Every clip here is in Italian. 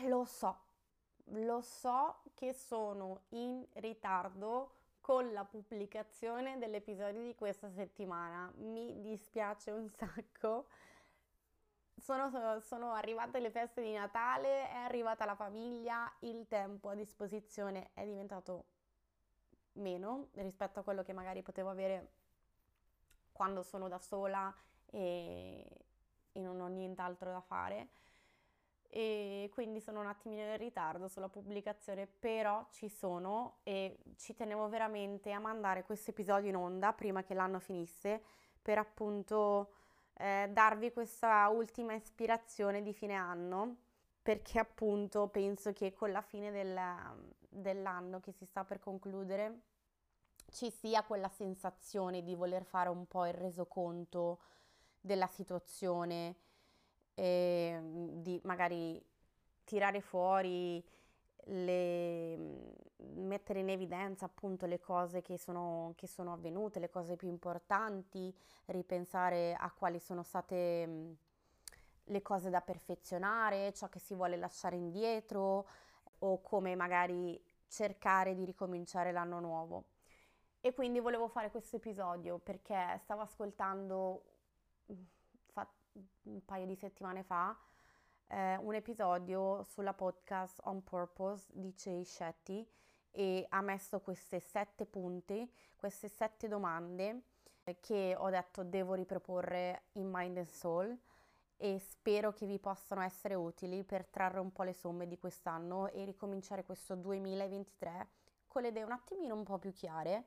Eh, lo so, lo so che sono in ritardo con la pubblicazione dell'episodio di questa settimana. Mi dispiace un sacco. Sono, sono, arrivate le feste di Natale, è arrivata la famiglia, il tempo a disposizione è diventato meno rispetto a quello che magari potevo avere quando sono da sola e, e non ho nient'altro da fare e quindi sono un attimino in ritardo sulla pubblicazione, però ci sono e ci tenevo veramente a mandare questo episodio in onda prima che l'anno finisse per appunto eh, darvi questa ultima ispirazione di fine anno perché appunto penso che con la fine del, dell'anno che si sta per concludere ci sia quella sensazione di voler fare un po' il resoconto della situazione e mm, di magari tirare fuori, le, mm, mettere in evidenza appunto le cose che sono, che sono avvenute, le cose più importanti, ripensare a quali sono state mm, le cose da perfezionare, ciò che si vuole lasciare indietro o come magari cercare di ricominciare l'anno nuovo. E quindi volevo fare questo episodio perché stavo ascoltando un paio di settimane fa eh, un episodio sulla podcast On Purpose di Jay Shetty e ha messo queste sette punti, queste sette domande che ho detto devo riproporre in Mind and Soul e spero che vi possano essere utili per trarre un po' le somme di quest'anno e ricominciare questo 2023 con le idee un attimino un po' più chiare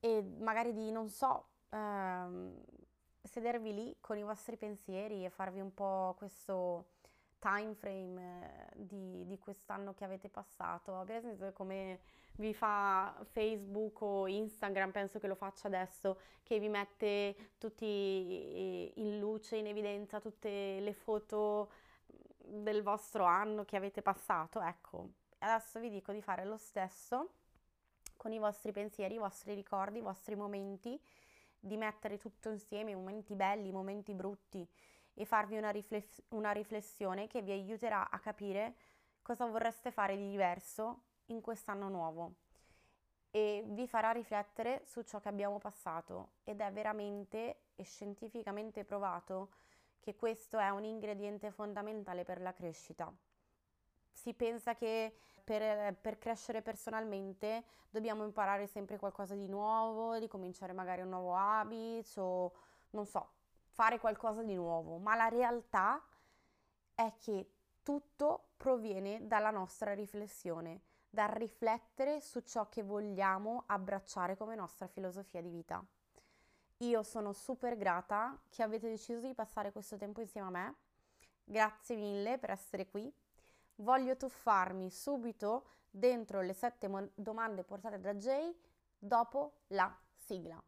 e magari di, non so, ehm, sedervi lì con i vostri pensieri e farvi un po' questo time frame eh, di, di, quest'anno che avete passato. Per esempio come vi fa Facebook o Instagram, penso che lo faccia adesso, che vi mette tutti in luce, in evidenza tutte le foto del vostro anno che avete passato. Ecco, adesso vi dico di fare lo stesso con i vostri pensieri, i vostri ricordi, i vostri momenti di mettere tutto insieme, i momenti belli, i momenti brutti e farvi una, rifless- una riflessione che vi aiuterà a capire cosa vorreste fare di diverso in quest'anno nuovo. E vi farà riflettere su ciò che abbiamo passato. Ed è veramente e scientificamente provato che questo è un ingrediente fondamentale per la crescita. Si pensa che per, per, crescere personalmente dobbiamo imparare sempre qualcosa di nuovo, di cominciare magari un nuovo habit o non so, fare qualcosa di nuovo, ma la realtà è che tutto proviene dalla nostra riflessione, dal riflettere su ciò che vogliamo abbracciare come nostra filosofia di vita. Io sono super grata che avete deciso di passare questo tempo insieme a me. Grazie mille per essere qui voglio tuffarmi subito dentro le sette mo- domande portate da Jay dopo la sigla.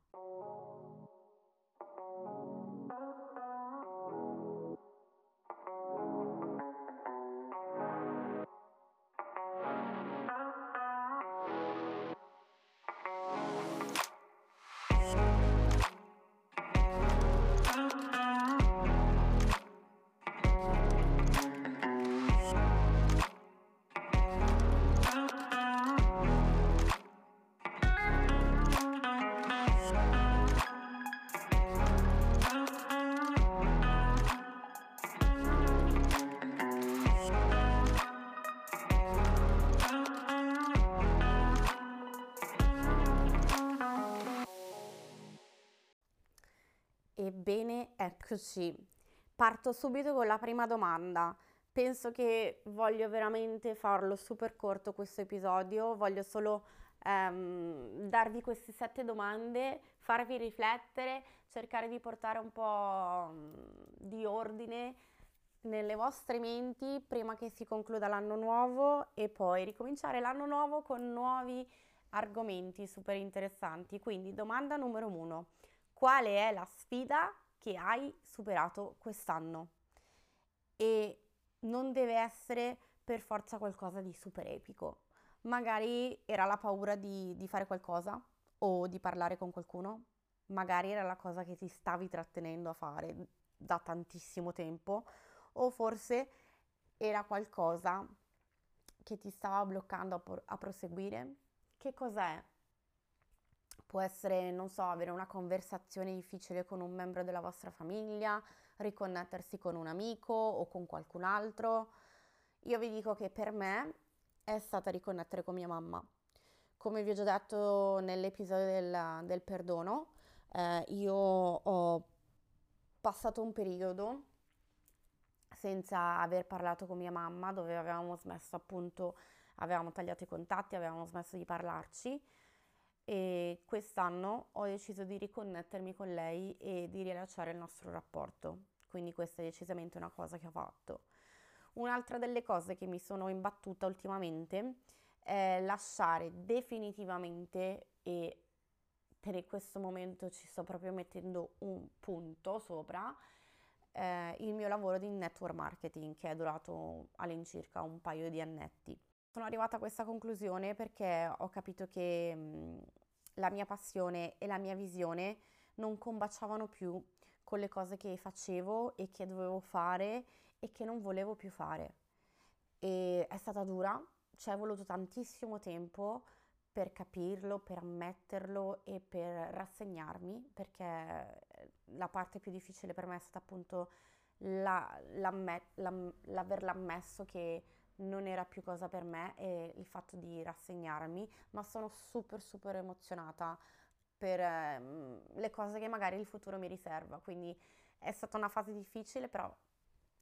Eccoci. Parto subito con la prima domanda. Penso che voglio veramente farlo super corto questo episodio, voglio solo ehm, darvi queste sette domande, farvi riflettere, cercare di portare un po' mm, di ordine nelle vostre menti prima che si concluda l'anno nuovo e poi ricominciare l'anno nuovo con nuovi argomenti super interessanti. Quindi domanda numero uno qual è la sfida che hai superato quest'anno. E non deve essere per forza qualcosa di super epico. Magari era la paura di, di fare qualcosa o di parlare con qualcuno. Magari era la cosa che ti stavi trattenendo a fare da tantissimo tempo. O forse era qualcosa che ti stava bloccando a, por- a proseguire? Che cos'è? Può essere, non so, avere una conversazione difficile con un membro della vostra famiglia, riconnettersi con un amico o con qualcun altro. Io vi dico che per me è stata riconnettere con mia mamma. Come vi ho già detto nell'episodio del, del perdono, eh, io ho passato un periodo senza aver parlato con mia mamma, dove avevamo smesso appunto, avevamo tagliato i contatti, avevamo smesso di parlarci e quest'anno ho deciso di riconnettermi con lei e di rilasciare il nostro rapporto. Quindi questa è decisamente una cosa che ho fatto. Un'altra delle cose che mi sono imbattuta ultimamente è lasciare definitivamente e per questo momento ci sto proprio mettendo un punto sopra eh, il mio lavoro di network marketing che è durato all'incirca un paio di annetti. Sono arrivata a questa conclusione perché ho capito che mh, la mia passione e la mia visione non combaciavano più con le cose che facevo e che dovevo fare e che non volevo più fare. E è stata dura, ci è voluto tantissimo tempo per capirlo, per ammetterlo e per rassegnarmi, perché la parte più difficile per me è stata appunto la, l'averla ammesso che non era più cosa per me e il fatto di rassegnarmi, ma sono super super emozionata per eh, le cose che magari il futuro mi riserva, quindi è stata una fase difficile, però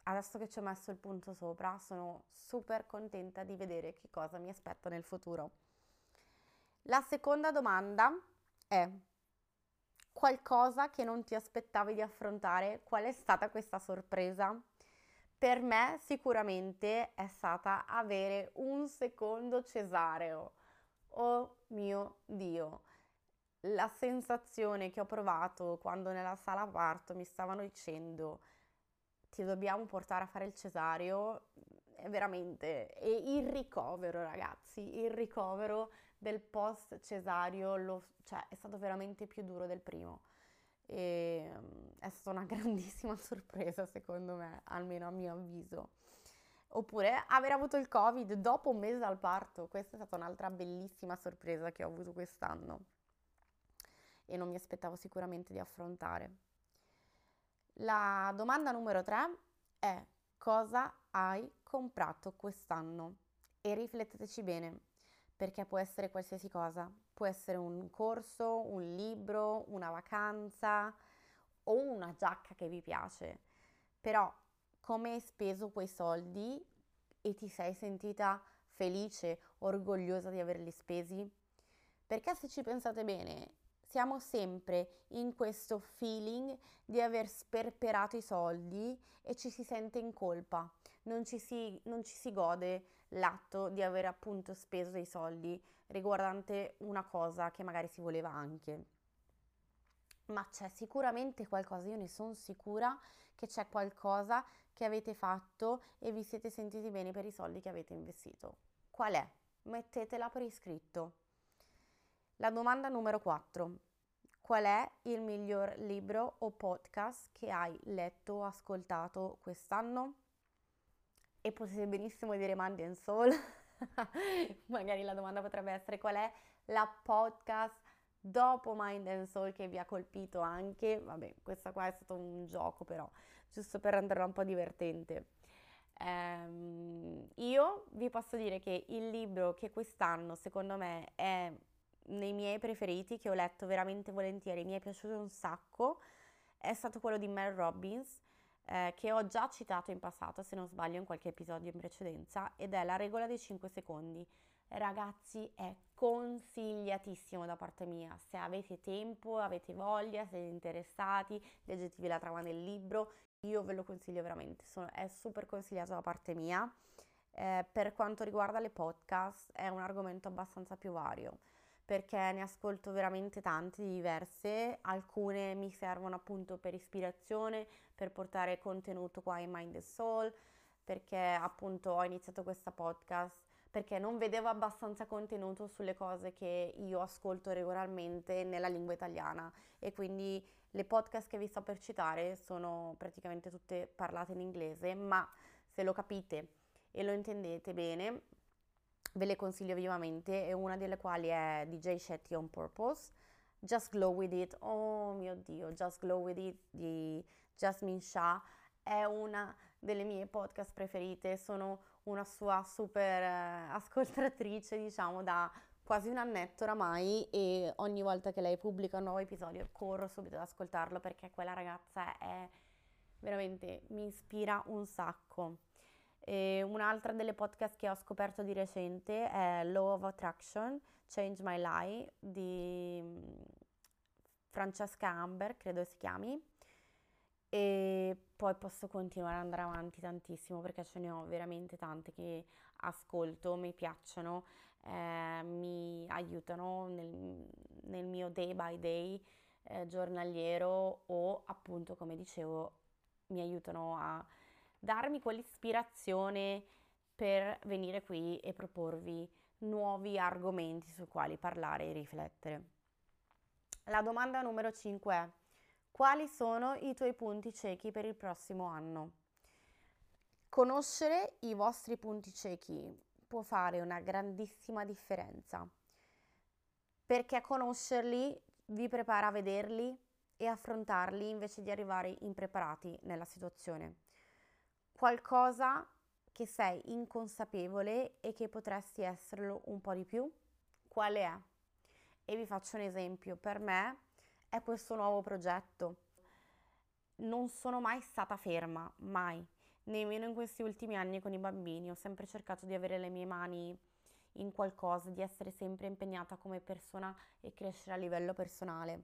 adesso che ci ho messo il punto sopra sono super contenta di vedere che cosa mi aspetta nel futuro. La seconda domanda è qualcosa che non ti aspettavi di affrontare? Qual è stata questa sorpresa? Per me sicuramente è stata avere un secondo cesareo. Oh mio Dio, la sensazione che ho provato quando nella sala parto mi stavano dicendo ti dobbiamo portare a fare il cesareo è veramente e il ricovero ragazzi, il ricovero del post cesario lo, cioè, è stato veramente più duro del primo e um, è stata una grandissima sorpresa secondo me, almeno a mio avviso. Oppure aver avuto il Covid dopo un mese dal parto, questa è stata un'altra bellissima sorpresa che ho avuto quest'anno e non mi aspettavo sicuramente di affrontare. La domanda numero 3 è cosa hai comprato quest'anno? E rifletteteci bene, perché può essere qualsiasi cosa, può essere un corso, un libro, una vacanza o una giacca che vi piace. Però come hai speso quei soldi e ti sei sentita felice, orgogliosa di averli spesi? Perché se ci pensate bene, siamo sempre in questo feeling di aver sperperato i soldi e ci si sente in colpa, non ci si, non ci si gode l'atto di aver appunto speso dei soldi riguardante una cosa che magari si voleva anche. Ma c'è sicuramente qualcosa, io ne sono sicura che c'è qualcosa che avete fatto e vi siete sentiti bene per i soldi che avete investito. Qual è? Mettetela per iscritto. La domanda numero 4. Qual è il miglior libro o podcast che hai letto o ascoltato quest'anno? E potete benissimo dire Mandy and Soul. Magari la domanda potrebbe essere qual è la podcast dopo Mind and Soul che vi ha colpito anche. Vabbè, questo qua è stato un gioco però, giusto per renderla un po' divertente. Um, io vi posso dire che il libro che quest'anno secondo me è nei miei preferiti, che ho letto veramente volentieri, mi è piaciuto un sacco, è stato quello di Mel Robbins, eh, che ho già citato in passato, se non sbaglio, in qualche episodio in precedenza, ed è La regola dei 5 secondi. Ragazzi, è consigliatissimo da parte mia. Se avete tempo, avete voglia, siete interessati, leggetevi la trama del libro, io ve lo consiglio veramente, Sono, è super consigliato da parte mia. Eh, per quanto riguarda le podcast, è un argomento abbastanza più vario perché ne ascolto veramente tante diverse, alcune mi servono appunto per ispirazione, per portare contenuto qua in Mind and Soul, perché appunto ho iniziato questa podcast perché non vedevo abbastanza contenuto sulle cose che io ascolto regolarmente nella lingua italiana. E quindi le podcast che vi sto per citare sono praticamente tutte parlate in inglese, ma se lo capite e lo intendete bene, ve le consiglio vivamente e una delle quali è DJ Shetty on Purpose, Just Glow With It, oh mio Dio, Just Glow With It di Jasmine Shah è una delle mie podcast preferite, sono una sua super eh, ascoltatrice diciamo da quasi un annetto oramai e ogni volta che lei pubblica un nuovo episodio corro subito ad ascoltarlo perché quella ragazza è veramente mi ispira un sacco. E un'altra delle podcast che ho scoperto di recente è Law of Attraction, Change My Life di mm, Francesca Amber, credo si chiami. E poi posso continuare ad andare avanti tantissimo perché ce ne ho veramente tante che ascolto, mi piacciono, eh, mi aiutano nel, nel, mio day by day eh, giornaliero o appunto come dicevo mi aiutano a darmi quell'ispirazione per venire qui e proporvi nuovi argomenti su quali parlare e riflettere. La domanda numero 5 è quali sono i tuoi punti ciechi per il prossimo anno? Conoscere i vostri punti ciechi può fare una grandissima differenza perché conoscerli vi prepara a vederli e affrontarli invece di arrivare impreparati nella situazione. Qualcosa che sei inconsapevole e che potresti esserlo un po' di più, quale è? E vi faccio un esempio, per me è questo nuovo progetto. Non sono mai stata ferma, mai, nemmeno in questi ultimi anni con i bambini, ho sempre cercato di avere le mie mani in qualcosa, di essere sempre impegnata come persona e crescere a livello personale.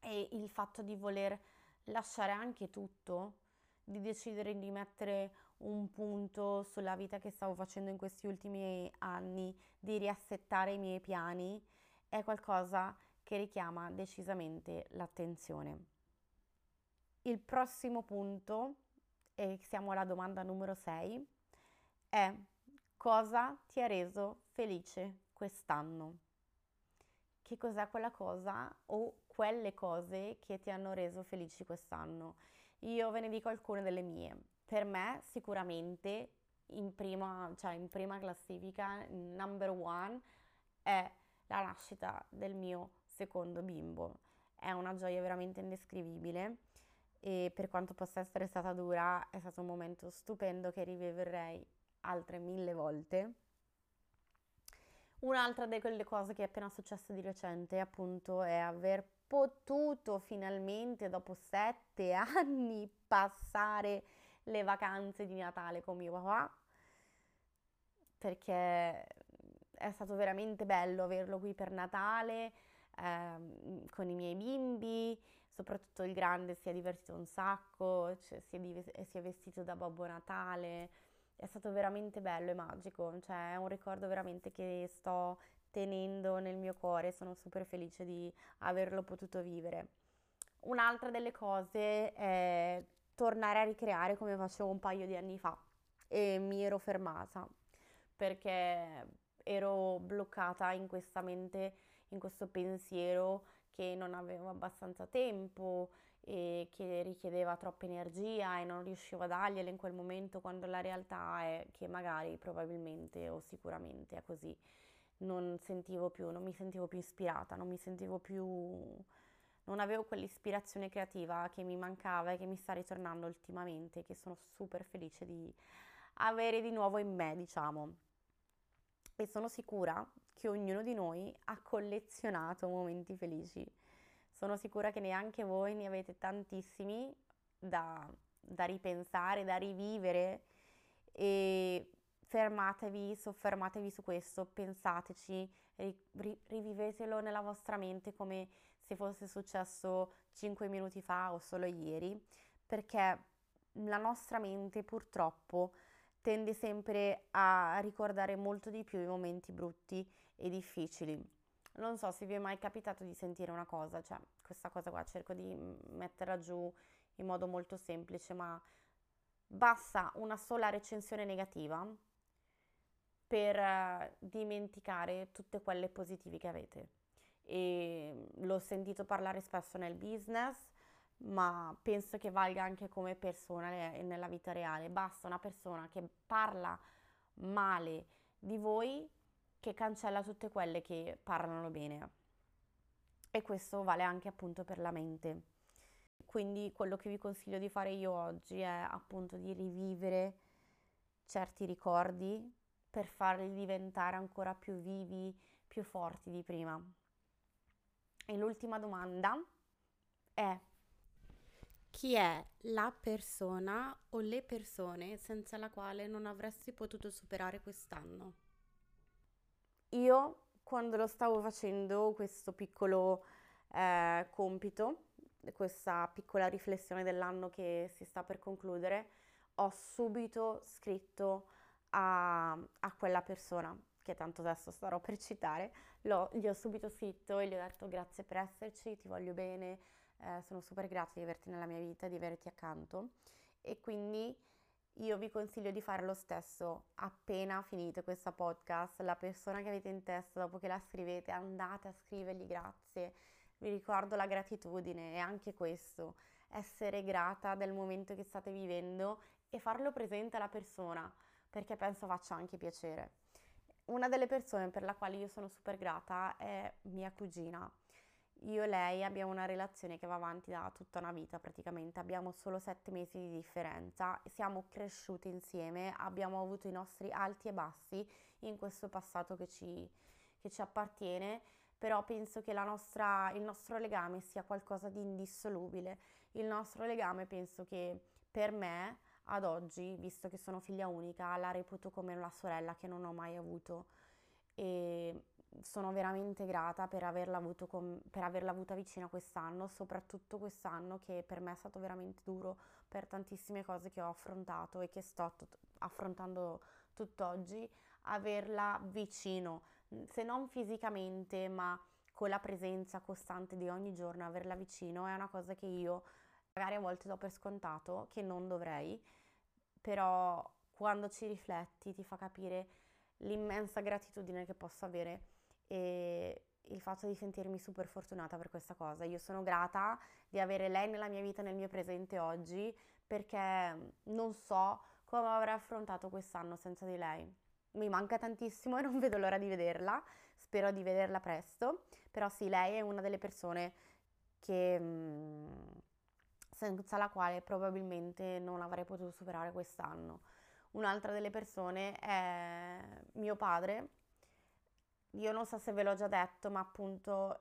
E il fatto di voler lasciare anche tutto, di decidere di mettere un punto sulla vita che stavo facendo in questi ultimi anni, di riassettare i miei piani, è qualcosa che richiama decisamente l'attenzione. Il prossimo punto, e siamo alla domanda numero 6, è cosa ti ha reso felice quest'anno? Che cos'è quella cosa o quelle cose che ti hanno reso felici quest'anno. Io ve ne dico alcune delle mie. Per me sicuramente in prima, cioè in prima classifica, number one, è la nascita del mio secondo bimbo. È una gioia veramente indescrivibile e per quanto possa essere stata dura, è stato un momento stupendo che rivivrei altre mille volte. Un'altra delle cose che è appena successa di recente, appunto, è aver potuto finalmente, dopo sette anni, passare le vacanze di Natale con mio papà, perché è stato veramente bello averlo qui per Natale, ehm, con i miei bimbi, soprattutto il grande si è divertito un sacco, cioè si, è div- si è vestito da Babbo Natale, è stato veramente bello e magico, cioè è un ricordo veramente che sto tenendo nel mio cuore, sono super felice di averlo potuto vivere. Un'altra delle cose è tornare a ricreare come facevo un paio di anni fa e mi ero fermata perché ero bloccata in questa mente, in questo pensiero che non avevo abbastanza tempo e che richiedeva troppa energia e non riuscivo a dargliela in quel momento quando la realtà è che magari probabilmente o sicuramente è così non sentivo più, non mi sentivo più ispirata, non mi sentivo più, non avevo quell'ispirazione creativa che mi mancava e che mi sta ritornando ultimamente, che sono super felice di avere di nuovo in me, diciamo. E sono sicura che ognuno di noi ha collezionato momenti felici. Sono sicura che neanche voi ne avete tantissimi da, da ripensare, da rivivere e fermatevi, soffermatevi su questo, pensateci, ri- rivivetelo nella vostra mente come se fosse successo 5 minuti fa o solo ieri, perché la nostra mente purtroppo tende sempre a ricordare molto di più i momenti brutti e difficili. Non so se vi è mai capitato di sentire una cosa, cioè questa cosa qua cerco di metterla giù in modo molto semplice, ma basta una sola recensione negativa per eh, dimenticare tutte quelle positive che avete. E l'ho sentito parlare spesso nel business ma penso che valga anche come persona nella vita reale. Basta una persona che parla male di voi che cancella tutte quelle che parlano bene. E questo vale anche appunto per la mente. Quindi quello che vi consiglio di fare io oggi è appunto di rivivere certi ricordi per farli diventare ancora più vivi, più forti di prima. E l'ultima domanda è chi è la persona o le persone senza la quale non avresti potuto superare quest'anno? Io, quando lo stavo facendo, questo piccolo eh, compito, questa piccola riflessione dell'anno che si sta per concludere, ho subito scritto a, a quella persona, che tanto adesso starò per citare, l'ho, gli ho subito scritto e gli ho detto grazie per esserci, ti voglio bene, eh, sono super grata di averti nella mia vita, di averti accanto. E quindi io vi consiglio di fare lo stesso. Appena finite questa podcast, la persona che avete in testa dopo che la scrivete andate a scrivergli grazie, vi ricordo la gratitudine e anche questo, essere grata del momento che state vivendo e farlo presente alla persona perché penso faccia anche piacere. Una delle persone per la quale io sono super grata è mia cugina io e lei abbiamo una relazione che va avanti da tutta una vita praticamente, abbiamo solo sette mesi di differenza, siamo cresciuti insieme, abbiamo avuto i nostri alti e bassi in questo passato che ci, che ci appartiene, però penso che nostra, il nostro legame sia qualcosa di indissolubile. Il nostro legame penso che per me ad oggi, visto che sono figlia unica, la reputo come una sorella che non ho mai avuto. E sono veramente grata per averla, avuto con, per averla avuta vicina quest'anno, soprattutto quest'anno che per me è stato veramente duro per tantissime cose che ho affrontato e che sto t- affrontando tutt'oggi, averla vicino, se non fisicamente, ma con la presenza costante di ogni giorno, averla vicino è una cosa che io magari a volte do per scontato, che non dovrei, però quando ci rifletti ti fa capire l'immensa gratitudine che posso avere e il fatto di sentirmi super fortunata per questa cosa. Io sono grata di avere lei nella mia vita, nel mio presente oggi, perché non so come avrei affrontato quest'anno senza di lei. Mi manca tantissimo e non vedo l'ora di vederla, spero di vederla presto, però sì, lei è una delle persone che, mm, senza la quale probabilmente non avrei potuto superare quest'anno. Un'altra delle persone è mio padre, io non so se ve l'ho già detto, ma appunto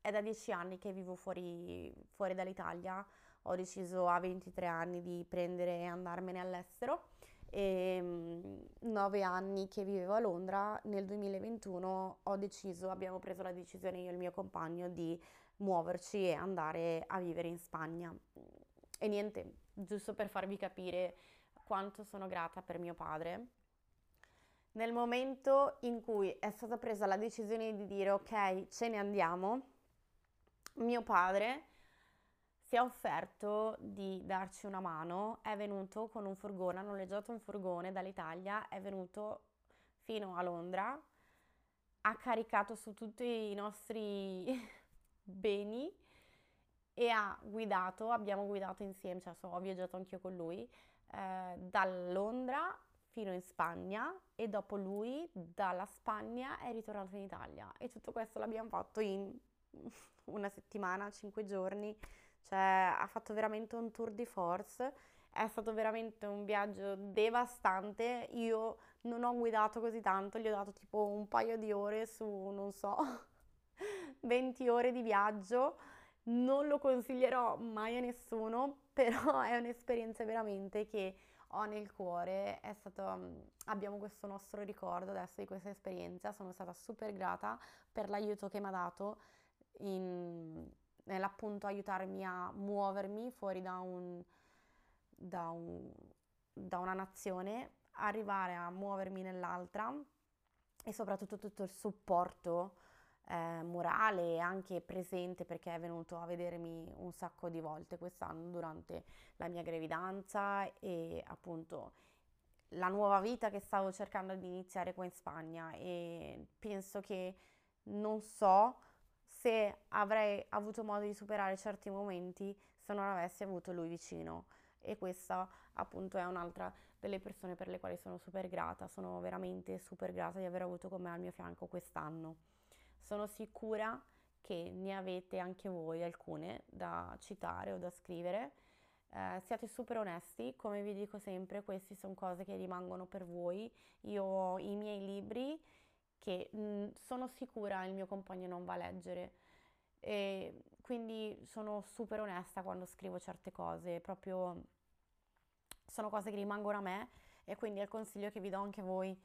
è da dieci anni che vivo fuori, fuori dall'Italia. Ho deciso a 23 anni di prendere e andarmene all'estero e mm, nove anni che vivevo a Londra, nel 2021 ho deciso, abbiamo preso la decisione io e il mio compagno di muoverci e andare a vivere in Spagna. E niente, giusto per farvi capire quanto sono grata per mio padre nel momento in cui è stata presa la decisione di dire ok, ce ne andiamo, mio padre si è offerto di darci una mano, è venuto con un furgone, ha noleggiato un furgone dall'Italia, è venuto fino a Londra, ha caricato su tutti i nostri beni e ha guidato, abbiamo guidato insieme, cioè so, ho viaggiato anch'io con lui, eh, da Londra fino in Spagna e dopo lui dalla Spagna è ritornato in Italia. E tutto questo l'abbiamo fatto in una settimana, cinque giorni, cioè ha fatto veramente un tour di force, è stato veramente un viaggio devastante, io non ho guidato così tanto, gli ho dato tipo un paio di ore su, non so, 20 ore di viaggio, non lo consiglierò mai a nessuno, però è un'esperienza veramente che ho nel cuore è stato, mm, abbiamo questo nostro ricordo adesso di questa esperienza, sono stata super grata per l'aiuto che mi ha dato in, nell'appunto aiutarmi a muovermi fuori da, un, da, un, da una nazione, arrivare a muovermi nell'altra e soprattutto tutto il supporto eh, morale anche presente perché è venuto a vedermi un sacco di volte quest'anno durante la mia gravidanza e appunto la nuova vita che stavo cercando di iniziare qua in Spagna e penso che non so se avrei avuto modo di superare certi momenti se non avessi avuto lui vicino. E questa appunto è un'altra delle persone per le quali sono super grata, sono veramente super grata di aver avuto con me al mio fianco quest'anno. Sono sicura che ne avete anche voi alcune da citare o da scrivere. Eh, siate super onesti, come vi dico sempre, queste sono cose che rimangono per voi. Io ho i miei libri che mh, mm, sono sicura il mio compagno non va a leggere. E quindi sono super onesta quando scrivo certe cose, proprio sono cose che rimangono a me e quindi è il consiglio che vi do anche voi.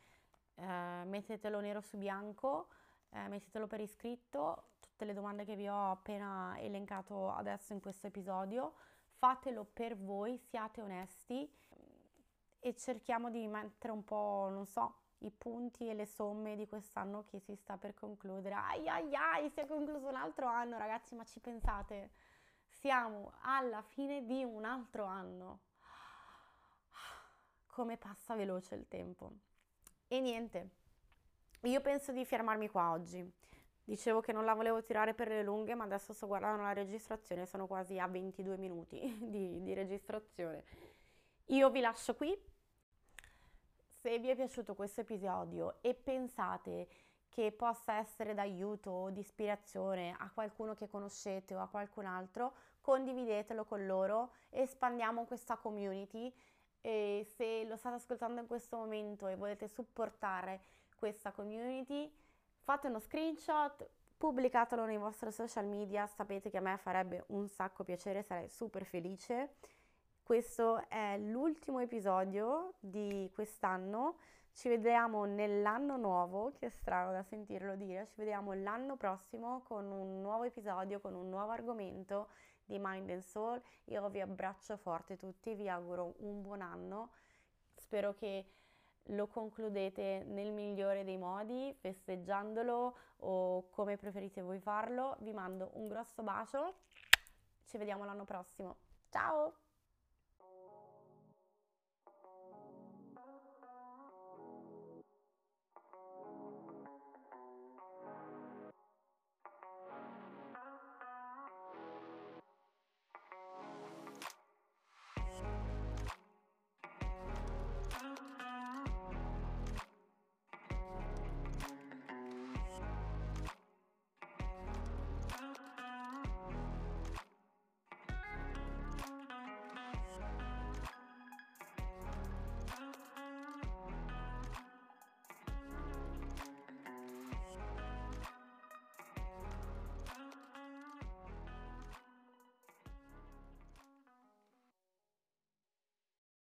Eh, mettetelo nero su bianco, eh, mettetelo per iscritto, tutte le domande che vi ho appena elencato adesso in questo episodio, fatelo per voi, siate onesti e cerchiamo di mettere un po', non so, i punti e le somme di quest'anno che si sta per concludere. Ai ai ai, si è concluso un altro anno, ragazzi, ma ci pensate? Siamo alla fine di un altro anno. Come passa veloce il tempo. E niente, io penso di fermarmi qua oggi. Dicevo che non la volevo tirare per le lunghe, ma adesso sto guardando la registrazione, sono quasi a 22 minuti di, di registrazione. Io vi lascio qui. Se vi è piaciuto questo episodio e pensate che possa essere d'aiuto o di ispirazione a qualcuno che conoscete o a qualcun altro, condividetelo con loro, espandiamo questa community e se lo state ascoltando in questo momento e volete supportare questa community, fate uno screenshot, pubblicatelo nei vostri social media, sapete che a me farebbe un sacco piacere, sarei super felice. Questo è l'ultimo episodio di quest'anno. Ci vediamo nell'anno nuovo, che è strano da sentirlo dire, ci vediamo l'anno prossimo con un nuovo episodio, con un nuovo argomento di Mind and Soul. Io vi abbraccio forte tutti, vi auguro un buon anno. Spero che lo concludete nel migliore dei modi, festeggiandolo o come preferite voi farlo. Vi mando un grosso bacio, ci vediamo l'anno prossimo. Ciao!